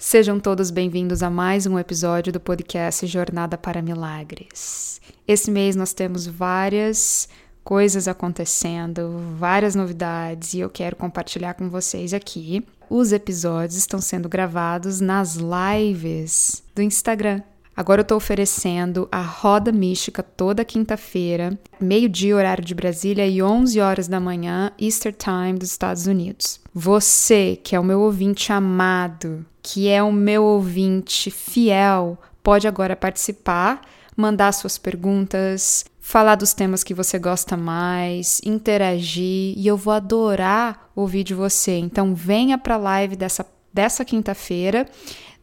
Sejam todos bem-vindos a mais um episódio do podcast Jornada para Milagres. Esse mês nós temos várias coisas acontecendo, várias novidades e eu quero compartilhar com vocês aqui. Os episódios estão sendo gravados nas lives do Instagram. Agora eu estou oferecendo a Roda Mística toda quinta-feira, meio-dia, horário de Brasília, e 11 horas da manhã, Easter Time dos Estados Unidos. Você, que é o meu ouvinte amado, que é o meu ouvinte fiel, pode agora participar, mandar suas perguntas, falar dos temas que você gosta mais, interagir e eu vou adorar ouvir de você. Então venha para a live dessa, dessa quinta-feira.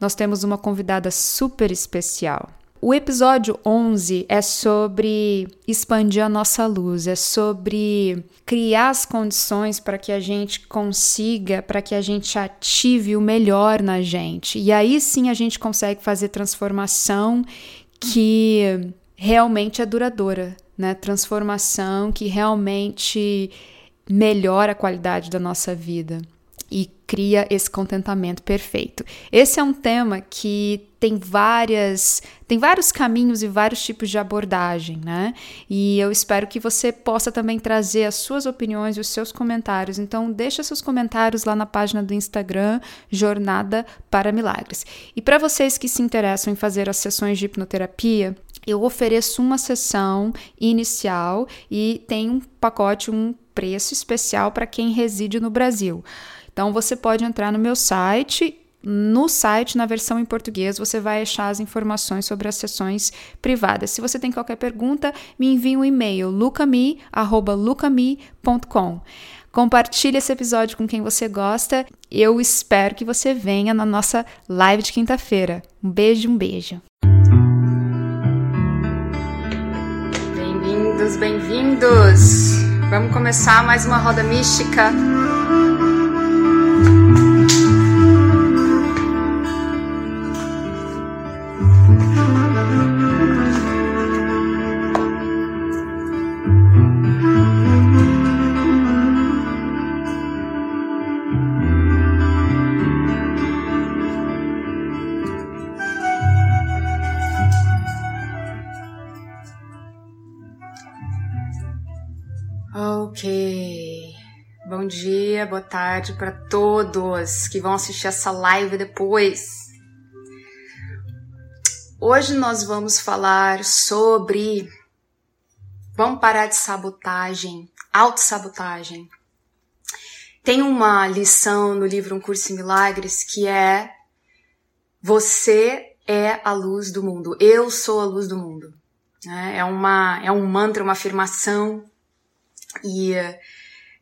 Nós temos uma convidada super especial. O episódio 11 é sobre expandir a nossa luz, é sobre criar as condições para que a gente consiga, para que a gente ative o melhor na gente. E aí sim a gente consegue fazer transformação que realmente é duradoura, né? Transformação que realmente melhora a qualidade da nossa vida e cria esse contentamento perfeito. Esse é um tema que tem várias, tem vários caminhos e vários tipos de abordagem, né? E eu espero que você possa também trazer as suas opiniões e os seus comentários. Então, deixa seus comentários lá na página do Instagram Jornada para Milagres. E para vocês que se interessam em fazer as sessões de hipnoterapia, eu ofereço uma sessão inicial e tem um pacote, um preço especial para quem reside no Brasil. Então você pode entrar no meu site no site, na versão em português, você vai achar as informações sobre as sessões privadas. Se você tem qualquer pergunta, me envie um e-mail lucami@lucami.com. Compartilhe esse episódio com quem você gosta. Eu espero que você venha na nossa live de quinta-feira. Um beijo, um beijo. Bem-vindos, bem-vindos. Vamos começar mais uma roda mística. Ok. Bom dia, boa tarde para todos que vão assistir essa live depois. Hoje nós vamos falar sobre. Vamos parar de sabotagem, autossabotagem. Tem uma lição no livro Um Curso em Milagres que é: Você é a luz do mundo, eu sou a luz do mundo. É, uma, é um mantra, uma afirmação e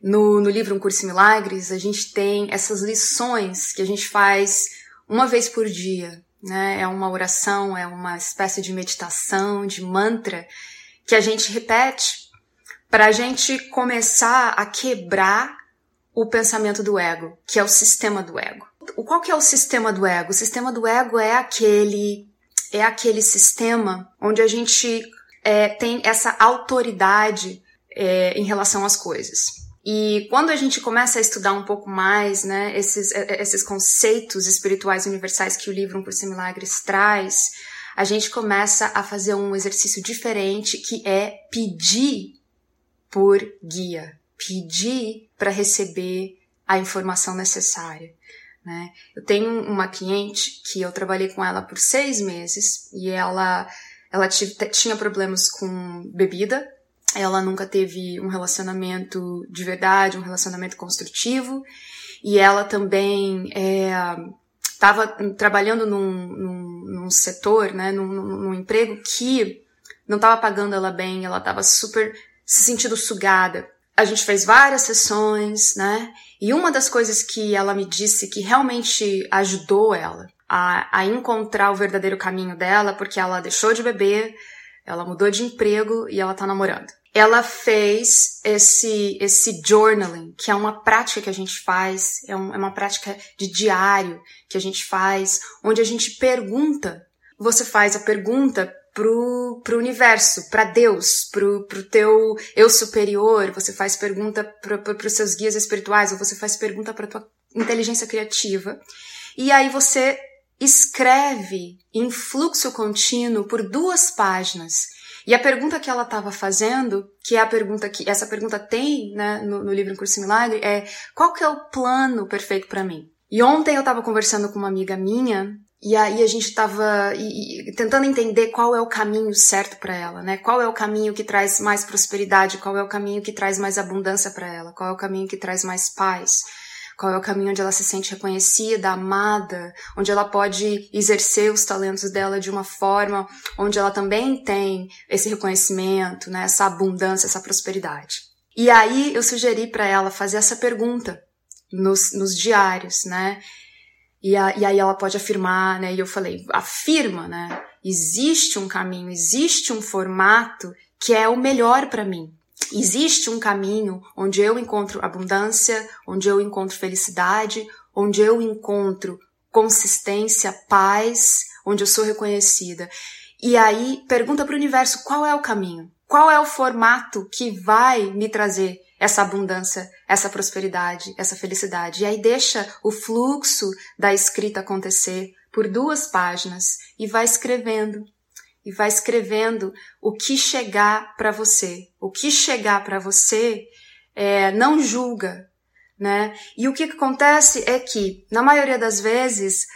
no, no livro Um Curso em Milagres, a gente tem essas lições que a gente faz uma vez por dia. Né? É uma oração, é uma espécie de meditação, de mantra, que a gente repete para a gente começar a quebrar o pensamento do ego, que é o sistema do ego. Qual que é o sistema do ego? O sistema do ego é aquele é aquele sistema onde a gente é, tem essa autoridade é, em relação às coisas. E quando a gente começa a estudar um pouco mais, né, esses, é, é, esses conceitos espirituais universais que o livro Um Curso em Milagres traz, a gente começa a fazer um exercício diferente que é pedir por guia, pedir para receber a informação necessária. Né? Eu tenho uma cliente que eu trabalhei com ela por seis meses e ela, ela tinha problemas com bebida, ela nunca teve um relacionamento de verdade, um relacionamento construtivo, e ela também estava é, trabalhando num, num, num, setor, né, num, num emprego que não estava pagando ela bem, ela estava super se sentindo sugada. A gente fez várias sessões, né? E uma das coisas que ela me disse que realmente ajudou ela a, a encontrar o verdadeiro caminho dela, porque ela deixou de beber, ela mudou de emprego e ela tá namorando ela fez esse, esse journaling, que é uma prática que a gente faz, é, um, é uma prática de diário que a gente faz, onde a gente pergunta, você faz a pergunta pro, pro universo, para Deus, pro, pro teu eu superior, você faz pergunta para pro, os seus guias espirituais, ou você faz pergunta para tua inteligência criativa, e aí você escreve em fluxo contínuo por duas páginas. E a pergunta que ela estava fazendo, que é a pergunta que essa pergunta tem né, no, no livro Em Curso Milagre, é qual que é o plano perfeito para mim? E ontem eu estava conversando com uma amiga minha e aí a gente estava tentando entender qual é o caminho certo para ela, né? Qual é o caminho que traz mais prosperidade? Qual é o caminho que traz mais abundância para ela? Qual é o caminho que traz mais paz? Qual é o caminho onde ela se sente reconhecida, amada, onde ela pode exercer os talentos dela de uma forma onde ela também tem esse reconhecimento, né? Essa abundância, essa prosperidade. E aí eu sugeri para ela fazer essa pergunta nos, nos diários, né? E, a, e aí ela pode afirmar, né? E eu falei, afirma, né? Existe um caminho, existe um formato que é o melhor para mim. Existe um caminho onde eu encontro abundância, onde eu encontro felicidade, onde eu encontro consistência, paz, onde eu sou reconhecida. E aí pergunta para o universo qual é o caminho, qual é o formato que vai me trazer essa abundância, essa prosperidade, essa felicidade. E aí deixa o fluxo da escrita acontecer por duas páginas e vai escrevendo. E vai escrevendo o que chegar para você. O que chegar para você é, não julga, né? E o que acontece é que, na maioria das vezes,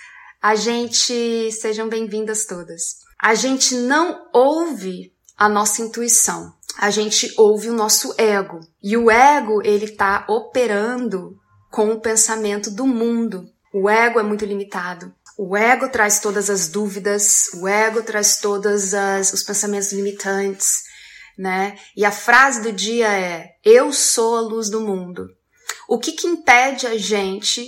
a gente, sejam bem-vindas todas, a gente não ouve a nossa intuição a gente ouve o nosso ego. E o ego, ele está operando com o pensamento do mundo. O ego é muito limitado. O ego traz todas as dúvidas, o ego traz todos os pensamentos limitantes, né? E a frase do dia é: Eu sou a luz do mundo. O que, que impede a gente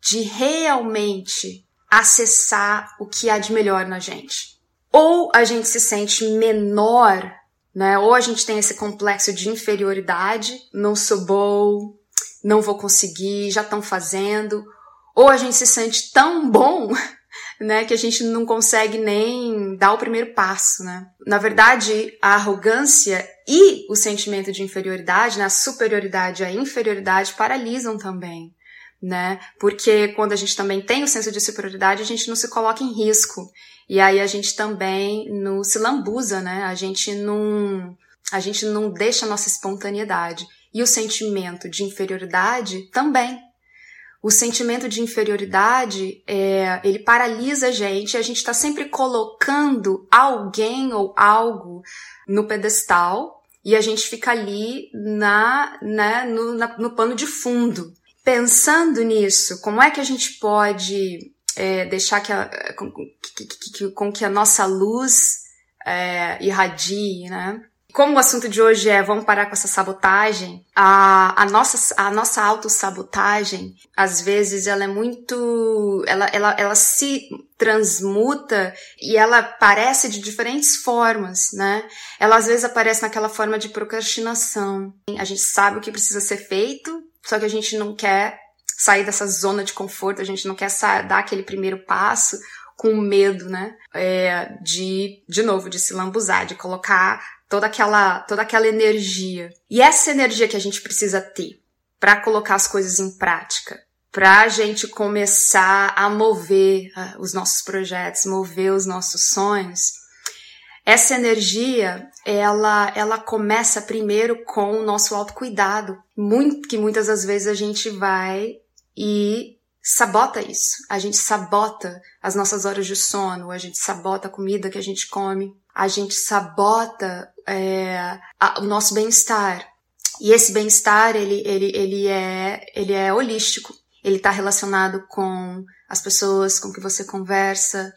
de realmente acessar o que há de melhor na gente? Ou a gente se sente menor né? Ou a gente tem esse complexo de inferioridade, não sou bom, não vou conseguir, já estão fazendo, ou a gente se sente tão bom, né, que a gente não consegue nem dar o primeiro passo, né? Na verdade, a arrogância e o sentimento de inferioridade, né, a superioridade e a inferioridade paralisam também né? Porque quando a gente também tem o senso de superioridade, a gente não se coloca em risco. E aí a gente também não se lambuza, né? A gente não a gente não deixa a nossa espontaneidade. E o sentimento de inferioridade também. O sentimento de inferioridade, é, ele paralisa a gente, a gente está sempre colocando alguém ou algo no pedestal e a gente fica ali na, né, no, na, no pano de fundo, pensando nisso, como é que a gente pode é, deixar que, a, com, que, que, com que a nossa luz é, irradie, né? Como o assunto de hoje é vamos parar com essa sabotagem, a, a nossa, a nossa autossabotagem, às vezes, ela é muito. Ela, ela, ela se transmuta e ela aparece de diferentes formas, né? Ela às vezes aparece naquela forma de procrastinação. A gente sabe o que precisa ser feito, só que a gente não quer sair dessa zona de conforto, a gente não quer dar aquele primeiro passo com medo, né? É, de, de novo, de se lambuzar, de colocar toda aquela, toda aquela energia. E essa energia que a gente precisa ter para colocar as coisas em prática, para a gente começar a mover uh, os nossos projetos, mover os nossos sonhos, essa energia, ela, ela começa primeiro com o nosso autocuidado, muito, que muitas das vezes a gente vai e sabota isso. A gente sabota as nossas horas de sono, a gente sabota a comida que a gente come, a gente sabota é, a, o nosso bem-estar. E esse bem-estar, ele, ele, ele, é, ele é holístico. Ele está relacionado com as pessoas com que você conversa,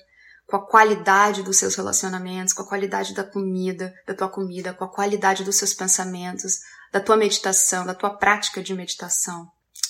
com a qualidade dos seus relacionamentos, com a qualidade da comida, da tua comida, com a qualidade dos seus pensamentos, da tua meditação, da tua prática de meditação.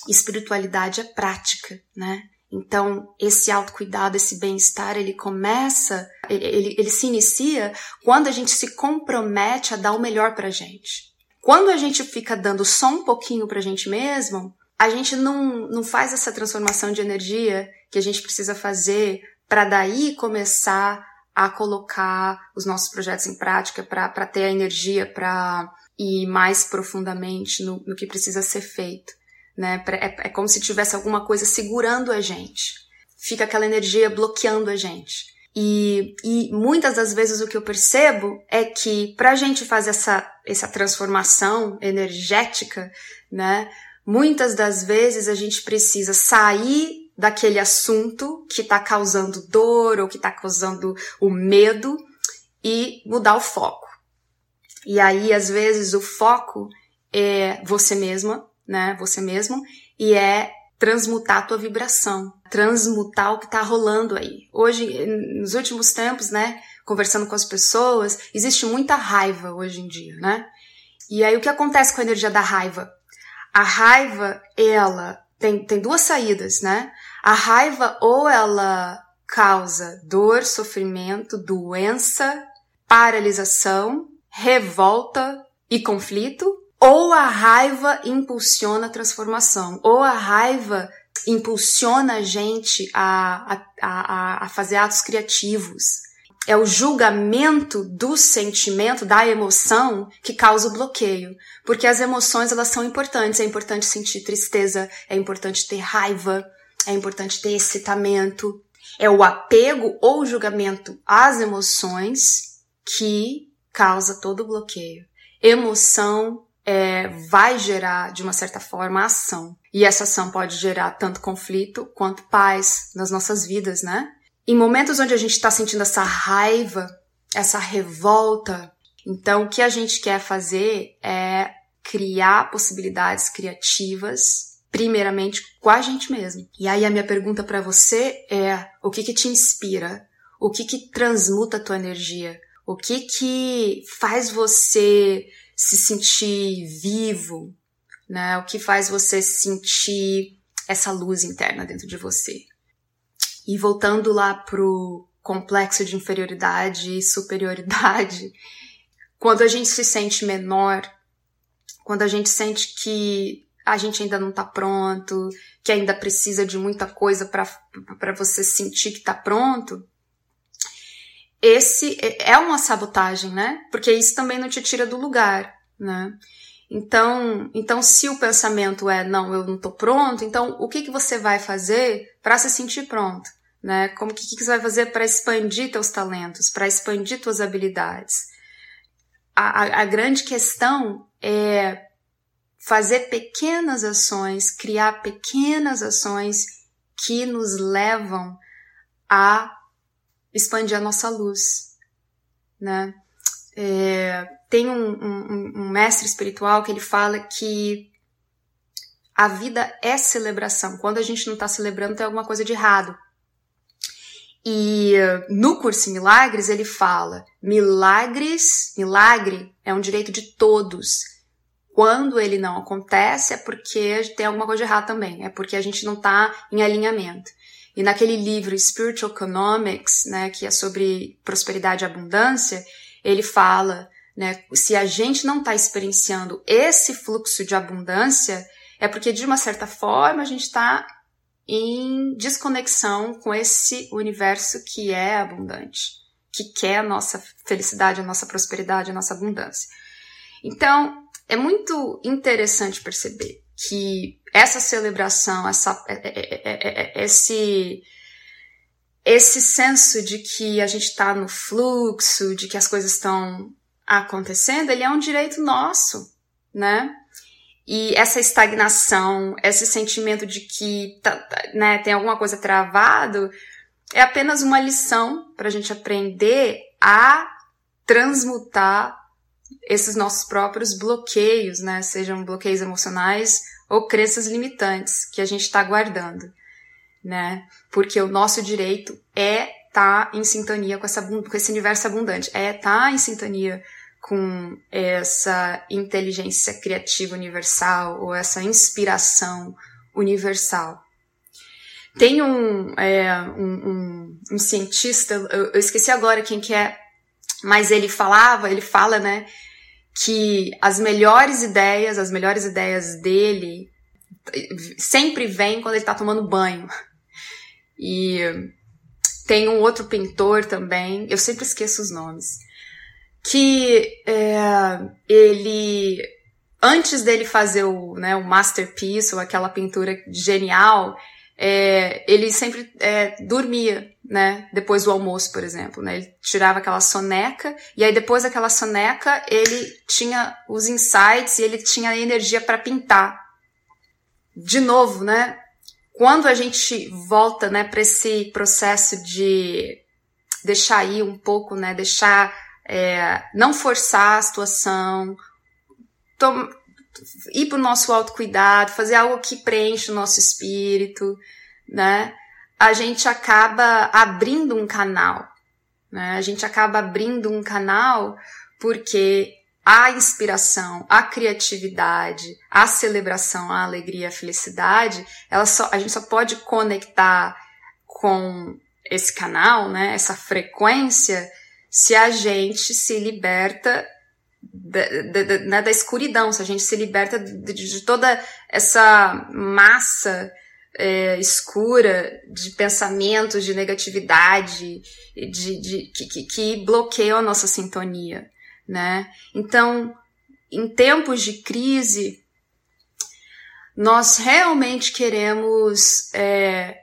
Espiritualidade é prática, né? Então, esse autocuidado, esse bem-estar, ele começa, ele, ele, se inicia quando a gente se compromete a dar o melhor pra gente. Quando a gente fica dando só um pouquinho pra gente mesmo, a gente não, não faz essa transformação de energia que a gente precisa fazer para daí começar a colocar os nossos projetos em prática, para ter a energia para ir mais profundamente no, no, que precisa ser feito. Né? É, é como se tivesse alguma coisa segurando a gente. fica aquela energia bloqueando a gente. E, e muitas das vezes o que eu percebo é que para a gente fazer essa, essa transformação energética, né, muitas das vezes a gente precisa sair daquele assunto que está causando dor ou que está causando o medo e mudar o foco. E aí, às vezes, o foco é você mesma, né? Você mesmo, e é transmutar a tua vibração, transmutar o que está rolando aí. Hoje, nos últimos tempos, né, conversando com as pessoas, existe muita raiva hoje em dia, né? E aí o que acontece com a energia da raiva? A raiva, ela tem, tem duas saídas, né? A raiva ou ela causa dor, sofrimento, doença, paralisação, revolta e conflito, ou a raiva impulsiona a transformação, ou a raiva impulsiona a gente a, a, a, a fazer atos criativos. É o julgamento do sentimento, da emoção, que causa o bloqueio. Porque as emoções, elas são importantes. É importante sentir tristeza, é importante ter raiva, é importante ter excitamento. É o apego ou julgamento às emoções que causa todo o bloqueio. Emoção é, vai gerar, de uma certa forma, ação. E essa ação pode gerar tanto conflito quanto paz nas nossas vidas, né? Em momentos onde a gente está sentindo essa raiva, essa revolta, então o que a gente quer fazer é criar possibilidades criativas, primeiramente com a gente mesmo. E aí a minha pergunta para você é: o que que te inspira? O que que transmuta a tua energia? O que que faz você se sentir vivo, né? O que faz você sentir essa luz interna dentro de você. E voltando lá pro complexo de inferioridade e superioridade, quando a gente se sente menor, quando a gente sente que a gente ainda não tá pronto, que ainda precisa de muita coisa para você sentir que tá pronto, esse é, é uma sabotagem, né? Porque isso também não te tira do lugar, né? Então, então se o pensamento é não, eu não tô pronto, então o que que você vai fazer para se sentir pronto, né? Como que que você vai fazer para expandir teus talentos, para expandir tuas habilidades? A, a, a grande questão é fazer pequenas ações, criar pequenas ações que nos levam a expandir a nossa luz, né? É, tem um, um, um mestre espiritual que ele fala que a vida é celebração. Quando a gente não está celebrando, tem alguma coisa de errado. E no curso Milagres ele fala: milagres, milagre é um direito de todos. Quando ele não acontece é porque tem alguma coisa de errado também, é porque a gente não está em alinhamento. E naquele livro Spiritual Economics, né, que é sobre prosperidade e abundância, ele fala, né, se a gente não está experienciando esse fluxo de abundância, é porque de uma certa forma a gente está em desconexão com esse universo que é abundante, que quer a nossa felicidade, a nossa prosperidade, a nossa abundância. Então, é muito interessante perceber que essa celebração, essa, é, é, é, esse, esse senso de que a gente está no fluxo, de que as coisas estão acontecendo, ele é um direito nosso, né? E essa estagnação, esse sentimento de que tá, tá né, tem alguma coisa travado, é apenas uma lição para a gente aprender a transmutar esses nossos próprios bloqueios, né? Sejam bloqueios emocionais ou crenças limitantes que a gente está guardando, né? Porque o nosso direito é estar tá em sintonia com, essa, com esse universo abundante, é estar tá em sintonia com essa inteligência criativa universal ou essa inspiração universal. Tem um, é, um, um, um, cientista, eu, eu esqueci agora quem que é, mas ele falava, ele fala, né, que as melhores ideias, as melhores ideias dele sempre vêm quando ele está tomando banho. E tem um outro pintor também, eu sempre esqueço os nomes, que é, ele, antes dele fazer o, né, o masterpiece ou aquela pintura genial, é, ele sempre é, dormia, né? Depois do almoço, por exemplo, né? Ele tirava aquela soneca e aí depois daquela soneca ele tinha os insights e ele tinha energia para pintar. De novo, né? Quando a gente volta, né, para esse processo de deixar ir um pouco, né? Deixar é, não forçar a situação, ir para o nosso autocuidado, fazer algo que preenche o nosso espírito, né? A gente acaba abrindo um canal, né? A gente acaba abrindo um canal porque a inspiração, a criatividade, a celebração, a alegria, a felicidade, ela só, a gente só pode conectar com esse canal, né? Essa frequência, se a gente se liberta da, da, né, da, escuridão, se a gente se liberta de, de toda essa massa é, escura de pensamentos, de negatividade, de, de que, que, que bloqueiam a nossa sintonia, né? Então, em tempos de crise, nós realmente queremos é,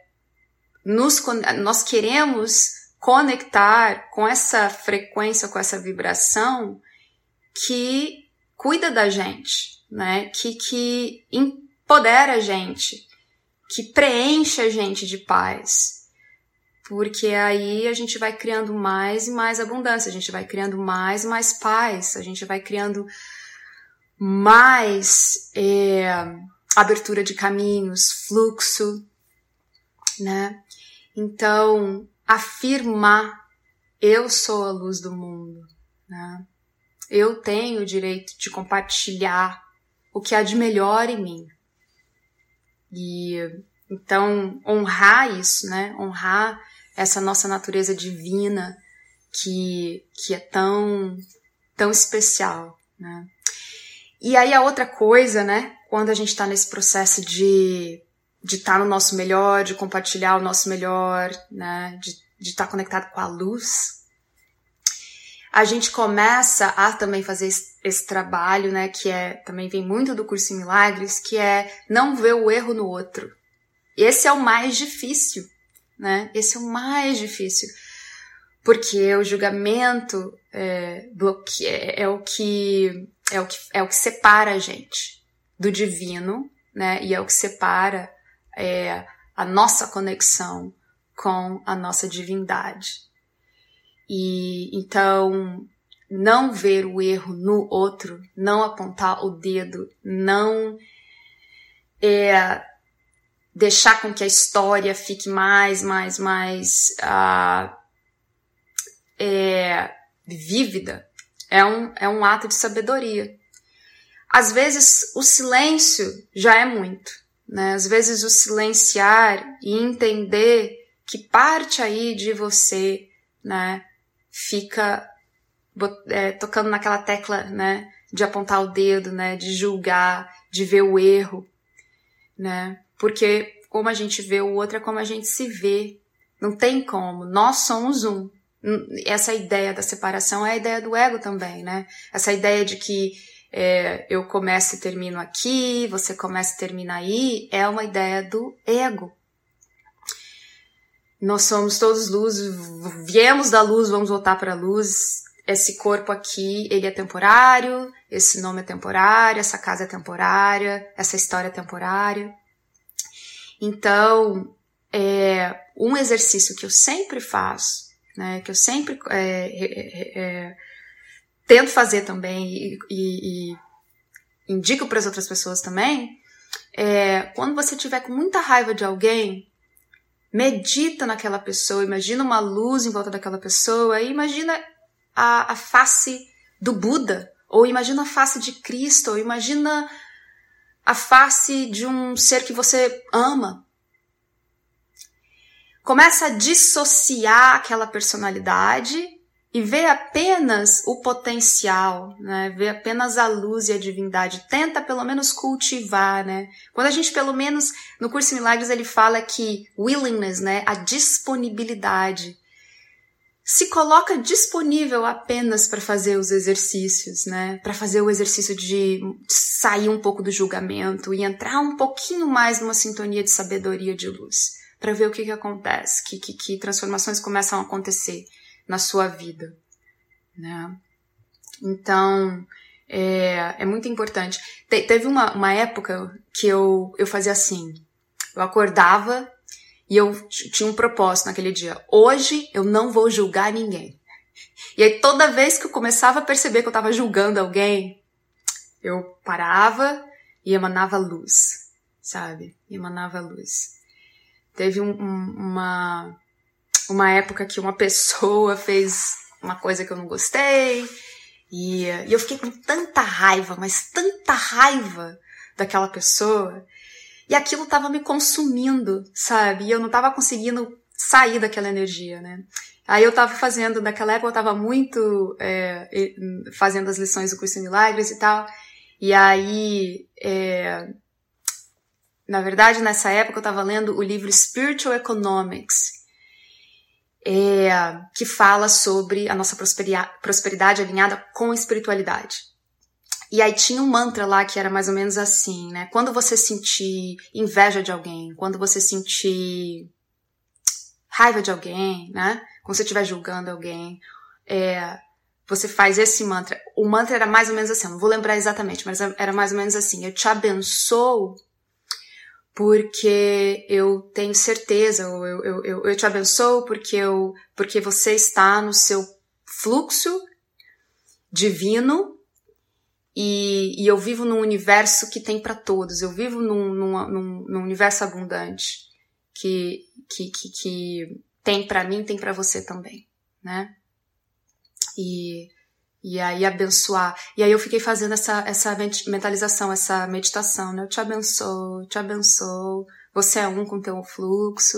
nos, nós queremos conectar com essa frequência, com essa vibração que cuida da gente, né? Que, que empodera a gente, que preenche a gente de paz. Porque aí a gente vai criando mais e mais abundância, a gente vai criando mais e mais paz, a gente vai criando mais é, abertura de caminhos, fluxo, né? Então, afirmar eu sou a luz do mundo, né? Eu tenho o direito de compartilhar o que há de melhor em mim. E então honrar isso, né? Honrar essa nossa natureza divina que que é tão tão especial, né? E aí a outra coisa, né? Quando a gente está nesse processo de de estar tá no nosso melhor, de compartilhar o nosso melhor, né? De estar tá conectado com a luz, a gente começa a também fazer esse, esse, trabalho, né, que é também vem muito do curso em milagres, que é não ver o erro no outro. Esse é o mais difícil, né? Esse é o mais difícil, porque o julgamento é, é, é o que é o que é o que separa a gente do divino, né? E é o que separa é, a nossa conexão com a nossa divindade. E então não ver o erro no outro, não apontar o dedo, não é, deixar com que a história fique mais, mais, mais uh, é, vívida, é um, é um ato de sabedoria. Às vezes o silêncio já é muito, né? Às vezes o silenciar e entender que parte aí de você, né, fica é, tocando naquela tecla, né, de apontar o dedo, né, de julgar, de ver o erro, né, porque como a gente vê o outro é como a gente se vê, não tem como, nós somos um. Essa ideia da separação é a ideia do ego também, né? Essa ideia de que é, eu começo e termino aqui, você começa e termina aí, é uma ideia do ego, nós somos todos luz, viemos da luz, vamos voltar para a luz. Esse corpo aqui, ele é temporário, esse nome é temporário, essa casa é temporária, essa história é temporária. Então, é um exercício que eu sempre faço, né, que eu sempre é, é, tento fazer também e, e, e indico para as outras pessoas também, é quando você tiver com muita raiva de alguém, medita naquela pessoa, imagina uma luz em volta daquela pessoa, e imagina a, a face do Buda, ou imagina a face de Cristo, ou imagina a face de um ser que você ama. Começa a dissociar aquela personalidade e vê apenas o potencial, né? Vê apenas a luz e a divindade. Tenta pelo menos cultivar, né? Quando a gente pelo menos no curso Milagres ele fala que willingness, né, a disponibilidade. se coloca disponível apenas para fazer os exercícios, né? Para fazer o exercício de sair um pouco do julgamento e entrar um pouquinho mais numa sintonia de sabedoria de luz, para ver o que, que acontece, que, que, que transformações começam a acontecer na sua vida, né? Então, é, é muito importante. Te, teve uma, uma época que eu, eu fazia assim, eu acordava e eu tinha um propósito naquele dia. Hoje eu não vou julgar ninguém. E aí toda vez que eu começava a perceber que eu estava julgando alguém, eu parava e emanava luz, sabe? Emanava luz. Teve um, um, uma uma época que uma pessoa fez uma coisa que eu não gostei e, e eu fiquei com tanta raiva, mas tanta raiva daquela pessoa e aquilo estava me consumindo, sabe? E eu não estava conseguindo sair daquela energia, né? Aí eu estava fazendo, naquela época eu estava muito é, fazendo as lições do curso de milagres e tal. E aí, é, na verdade, nessa época eu estava lendo o livro Spiritual Economics, é, que fala sobre a nossa prosperidade alinhada com a espiritualidade. E aí tinha um mantra lá que era mais ou menos assim, né? Quando você sentir inveja de alguém, quando você sentir raiva de alguém, né? Quando você estiver julgando alguém, é, você faz esse mantra. O mantra era mais ou menos assim, não vou lembrar exatamente, mas era mais ou menos assim: Eu te abençoo porque eu tenho certeza, ou eu, eu, eu, eu te abençoo porque, eu, porque você está no seu fluxo divino e, e, eu vivo num universo que tem para todos. Eu vivo num, num, num, universo abundante que, que, que, que tem para mim, tem para você também, né? E, e aí abençoar. E aí eu fiquei fazendo essa, essa mentalização, essa meditação, né? Eu te abençoo, te abençoo. Você é um com teu fluxo,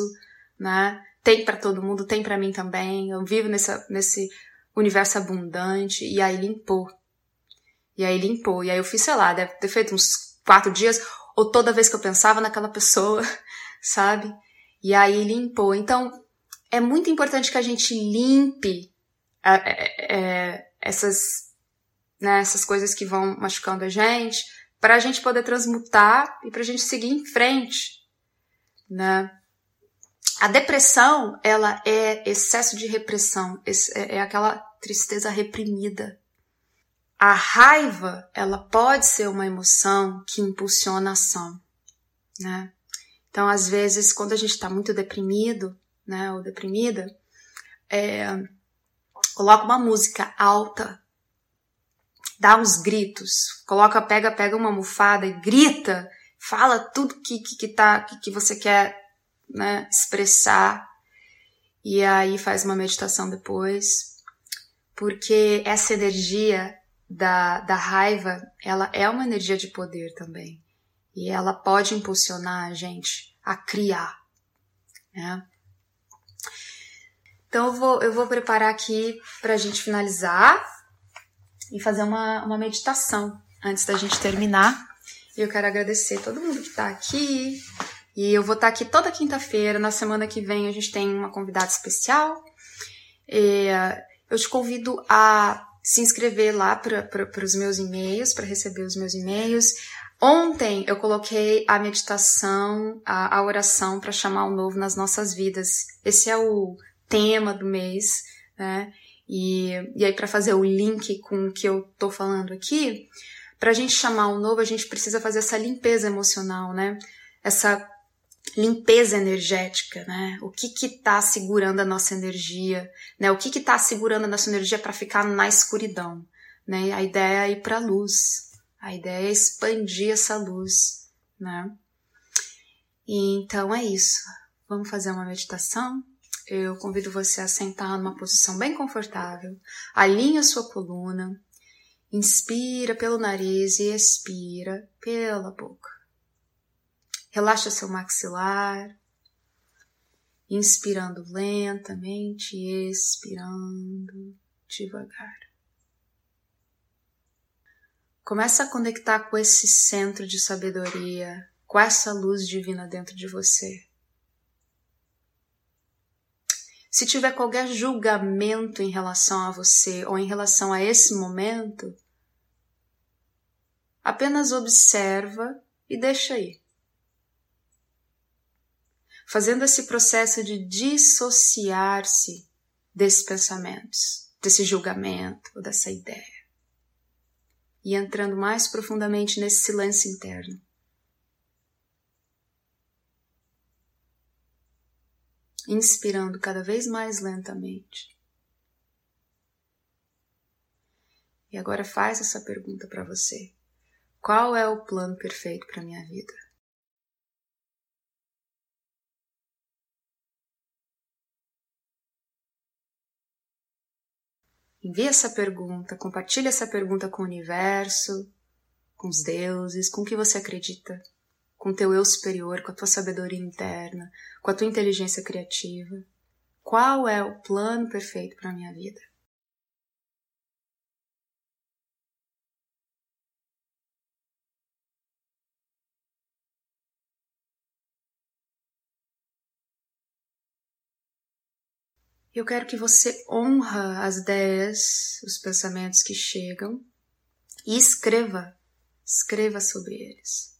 né? Tem para todo mundo, tem para mim também. Eu vivo nessa, nesse universo abundante. E aí limpou e aí limpou. E aí eu fiz, sei lá, deve ter feito uns quatro dias, ou toda vez que eu pensava naquela pessoa, sabe? E aí limpou. Então, é muito importante que a gente limpe é, é, é, essas, né, essas coisas que vão machucando a gente, para a gente poder transmutar e para a gente seguir em frente, né? A depressão, ela é excesso de repressão, é, é aquela tristeza reprimida, a raiva, ela pode ser uma emoção que impulsiona a ação, né? Então, às vezes, quando a gente está muito deprimido, né, ou deprimida, é, coloca uma música alta, dá uns gritos, coloca, pega, pega uma almofada e grita, fala tudo que que, que tá, que, que você quer, né, expressar, e aí faz uma meditação depois, porque essa energia da, da raiva, ela é uma energia de poder também. E ela pode impulsionar a gente a criar. Né? Então eu vou, eu vou preparar aqui para a gente finalizar e fazer uma, uma meditação antes da gente terminar. E eu quero agradecer todo mundo que está aqui. E eu vou estar tá aqui toda quinta-feira. Na semana que vem a gente tem uma convidada especial. E eu te convido a se inscrever lá para os meus e-mails, para receber os meus e-mails. Ontem eu coloquei a meditação, a, a oração para chamar o novo nas nossas vidas. Esse é o tema do mês, né? E, e aí, para fazer o link com o que eu tô falando aqui, para a gente chamar o novo, a gente precisa fazer essa limpeza emocional, né? Essa limpeza energética, né? O que que tá segurando a nossa energia, né? O que que tá segurando a nossa energia para ficar na escuridão, né? A ideia é ir para luz. A ideia é expandir essa luz, né? E então é isso. Vamos fazer uma meditação? Eu convido você a sentar numa posição bem confortável. Alinhe a sua coluna. Inspira pelo nariz e expira pela boca. Relaxa seu maxilar, inspirando lentamente, expirando devagar. Começa a conectar com esse centro de sabedoria, com essa luz divina dentro de você. Se tiver qualquer julgamento em relação a você ou em relação a esse momento, apenas observa e deixa aí. Fazendo esse processo de dissociar-se desses pensamentos, desse julgamento dessa ideia. E entrando mais profundamente nesse silêncio interno. Inspirando cada vez mais lentamente. E agora faz essa pergunta para você: qual é o plano perfeito para minha vida? Envie essa pergunta, compartilhe essa pergunta com o universo, com os deuses, com o que você acredita com teu eu superior, com a tua sabedoria interna, com a tua inteligência criativa. Qual é o plano perfeito para a minha vida? Eu quero que você honra as ideias, os pensamentos que chegam e escreva, escreva sobre eles.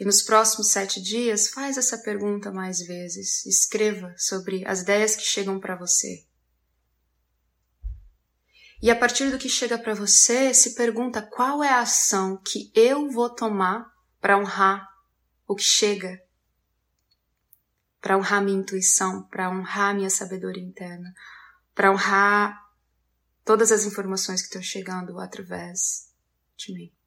E nos próximos sete dias, faz essa pergunta mais vezes. Escreva sobre as ideias que chegam para você. E a partir do que chega para você, se pergunta qual é a ação que eu vou tomar para honrar o que chega, para honrar minha intuição, para honrar minha sabedoria interna, para honrar todas as informações que estão chegando através de mim.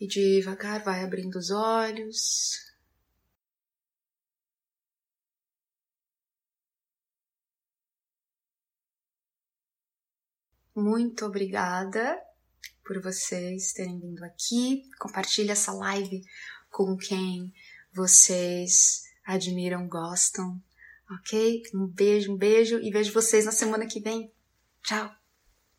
E devagar vai abrindo os olhos. Muito obrigada por vocês terem vindo aqui. Compartilhe essa live com quem vocês admiram, gostam, ok? Um beijo, um beijo e vejo vocês na semana que vem. Tchau!